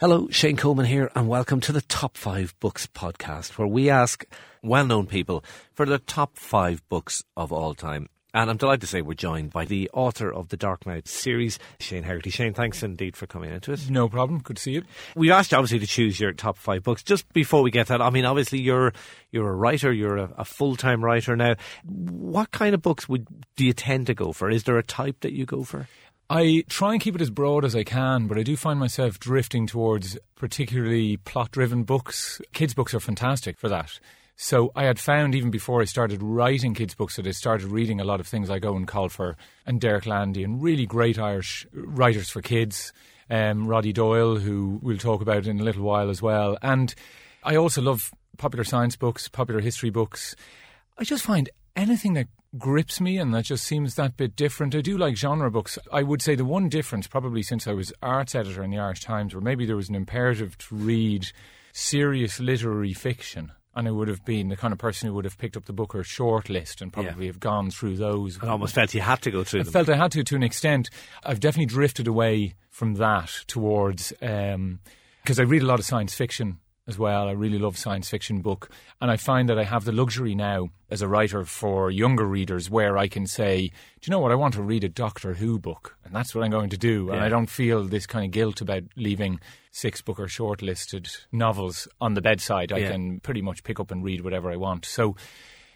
Hello, Shane Coleman here, and welcome to the Top 5 Books podcast, where we ask well known people for the top five books of all time. And I'm delighted to say we're joined by the author of the Darkmouth series, Shane Hegarty. Shane, thanks indeed for coming into it. No problem. Good to see you. We asked you obviously to choose your top five books. Just before we get that, I mean, obviously you're you're a writer, you're a, a full time writer now. What kind of books would do you tend to go for? Is there a type that you go for? I try and keep it as broad as I can, but I do find myself drifting towards particularly plot driven books. Kids' books are fantastic for that. So I had found even before I started writing kids' books that I started reading a lot of things like Eoin Colfer and Derek Landy and really great Irish writers for kids. Um, Roddy Doyle, who we'll talk about in a little while as well. And I also love popular science books, popular history books. I just find anything that grips me and that just seems that bit different. I do like genre books. I would say the one difference, probably since I was arts editor in the Irish Times, where maybe there was an imperative to read serious literary fiction. And I would have been the kind of person who would have picked up the Booker short list and probably yeah. have gone through those. I almost felt you had to go through I them. felt I had to to an extent. I've definitely drifted away from that towards because um, I read a lot of science fiction as well. I really love science fiction book, and I find that I have the luxury now as a writer for younger readers where I can say, "Do you know what? I want to read a Doctor Who book, and that's what I'm going to do." Yeah. And I don't feel this kind of guilt about leaving six Booker shortlisted novels on the bedside. I yeah. can pretty much pick up and read whatever I want. So.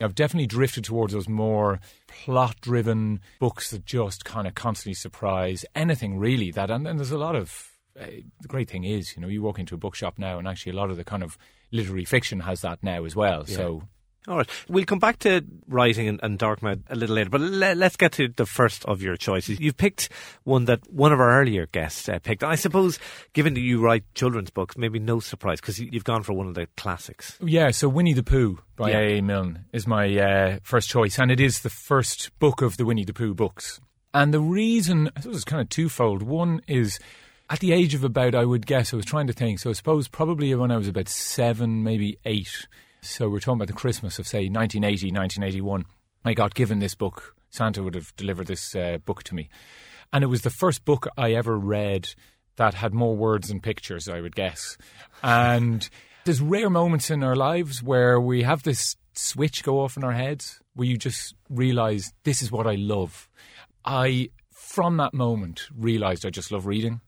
I've definitely drifted towards those more plot driven books that just kind of constantly surprise anything really that and, and there's a lot of uh, the great thing is, you know, you walk into a bookshop now, and actually a lot of the kind of literary fiction has that now as well. Yeah. So. All right, we'll come back to writing and, and Darkmouth a little later, but let, us get to the first of your choices. You've picked one that one of our earlier guests uh, picked. I suppose, given that you write children's books, maybe no surprise because you've gone for one of the classics. Yeah, so Winnie the Pooh by yeah. A. Milne is my uh, first choice, and it is the first book of the Winnie the Pooh books. And the reason, I suppose it's kind of twofold. One is at the age of about, I would guess, I was trying to think. So I suppose probably when I was about seven, maybe eight. So we're talking about the Christmas of, say, 1980, 1981. I got given this book. Santa would have delivered this uh, book to me. And it was the first book I ever read that had more words than pictures, I would guess. And there's rare moments in our lives where we have this switch go off in our heads where you just realize this is what I love. I, from that moment, realized I just love reading.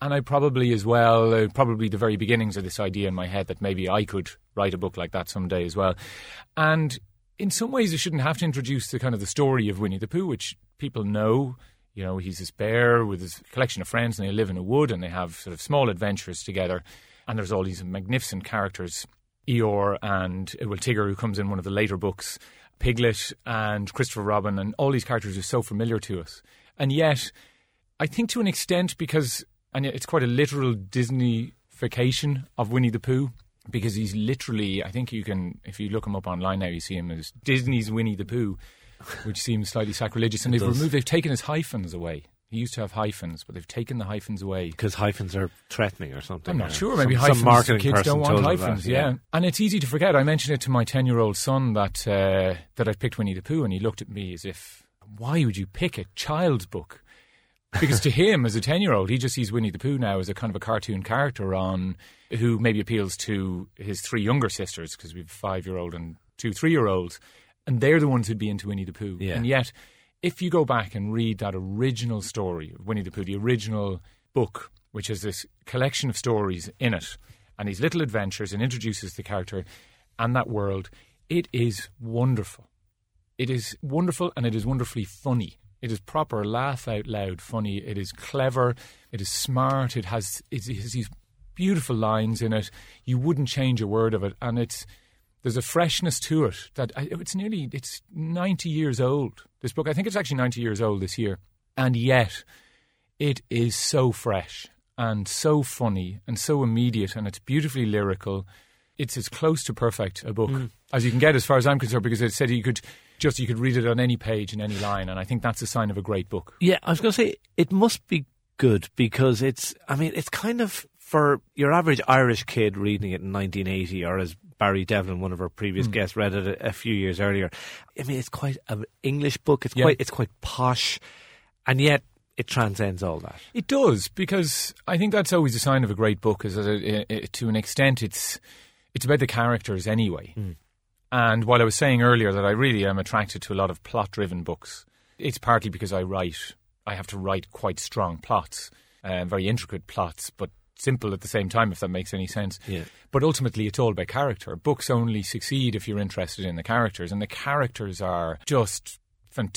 And I probably as well, uh, probably the very beginnings of this idea in my head that maybe I could write a book like that someday as well. And in some ways, I shouldn't have to introduce the kind of the story of Winnie the Pooh, which people know. You know, he's this bear with his collection of friends, and they live in a wood, and they have sort of small adventures together. And there's all these magnificent characters, Eeyore and uh, well Tigger, who comes in one of the later books, Piglet and Christopher Robin, and all these characters are so familiar to us. And yet, I think to an extent, because and it's quite a literal Disneyfication of Winnie the Pooh because he's literally. I think you can, if you look him up online now, you see him as Disney's Winnie the Pooh, which seems slightly sacrilegious. And they've does. removed, they've taken his hyphens away. He used to have hyphens, but they've taken the hyphens away because hyphens are threatening or something. I'm not sure. Maybe some, hyphens. Some marketing kids don't want hyphens. That, yeah. yeah. and it's easy to forget. I mentioned it to my ten-year-old son that uh, that I picked Winnie the Pooh, and he looked at me as if, "Why would you pick a child's book?" Because to him as a 10 year old he just sees winnie the pooh now as a kind of a cartoon character on who maybe appeals to his three younger sisters because we have a five year old and two three year olds and they're the ones who'd be into winnie the pooh. Yeah. and yet if you go back and read that original story of winnie the pooh the original book which has this collection of stories in it and these little adventures and introduces the character and that world it is wonderful. It is wonderful and it is wonderfully funny it is proper laugh out loud funny. It is clever. It is smart. It has, it has these beautiful lines in it. You wouldn't change a word of it, and it's there's a freshness to it that it's nearly it's 90 years old. This book, I think it's actually 90 years old this year, and yet it is so fresh and so funny and so immediate, and it's beautifully lyrical. It's as close to perfect a book mm. as you can get, as far as I'm concerned, because it said you could just you could read it on any page in any line, and I think that's a sign of a great book. Yeah, I was going to say it must be good because it's. I mean, it's kind of for your average Irish kid reading it in 1980, or as Barry Devlin, one of our previous mm. guests, read it a, a, few years earlier. I mean, it's quite an English book. It's yeah. quite it's quite posh, and yet it transcends all that. It does because I think that's always a sign of a great book. Is that it, it, to an extent it's it's about the characters anyway. Mm. And while I was saying earlier that I really am attracted to a lot of plot-driven books, it's partly because I write. I have to write quite strong plots, uh, very intricate plots, but simple at the same time, if that makes any sense. Yeah. But ultimately, it's all about character. Books only succeed if you're interested in the characters, and the characters are just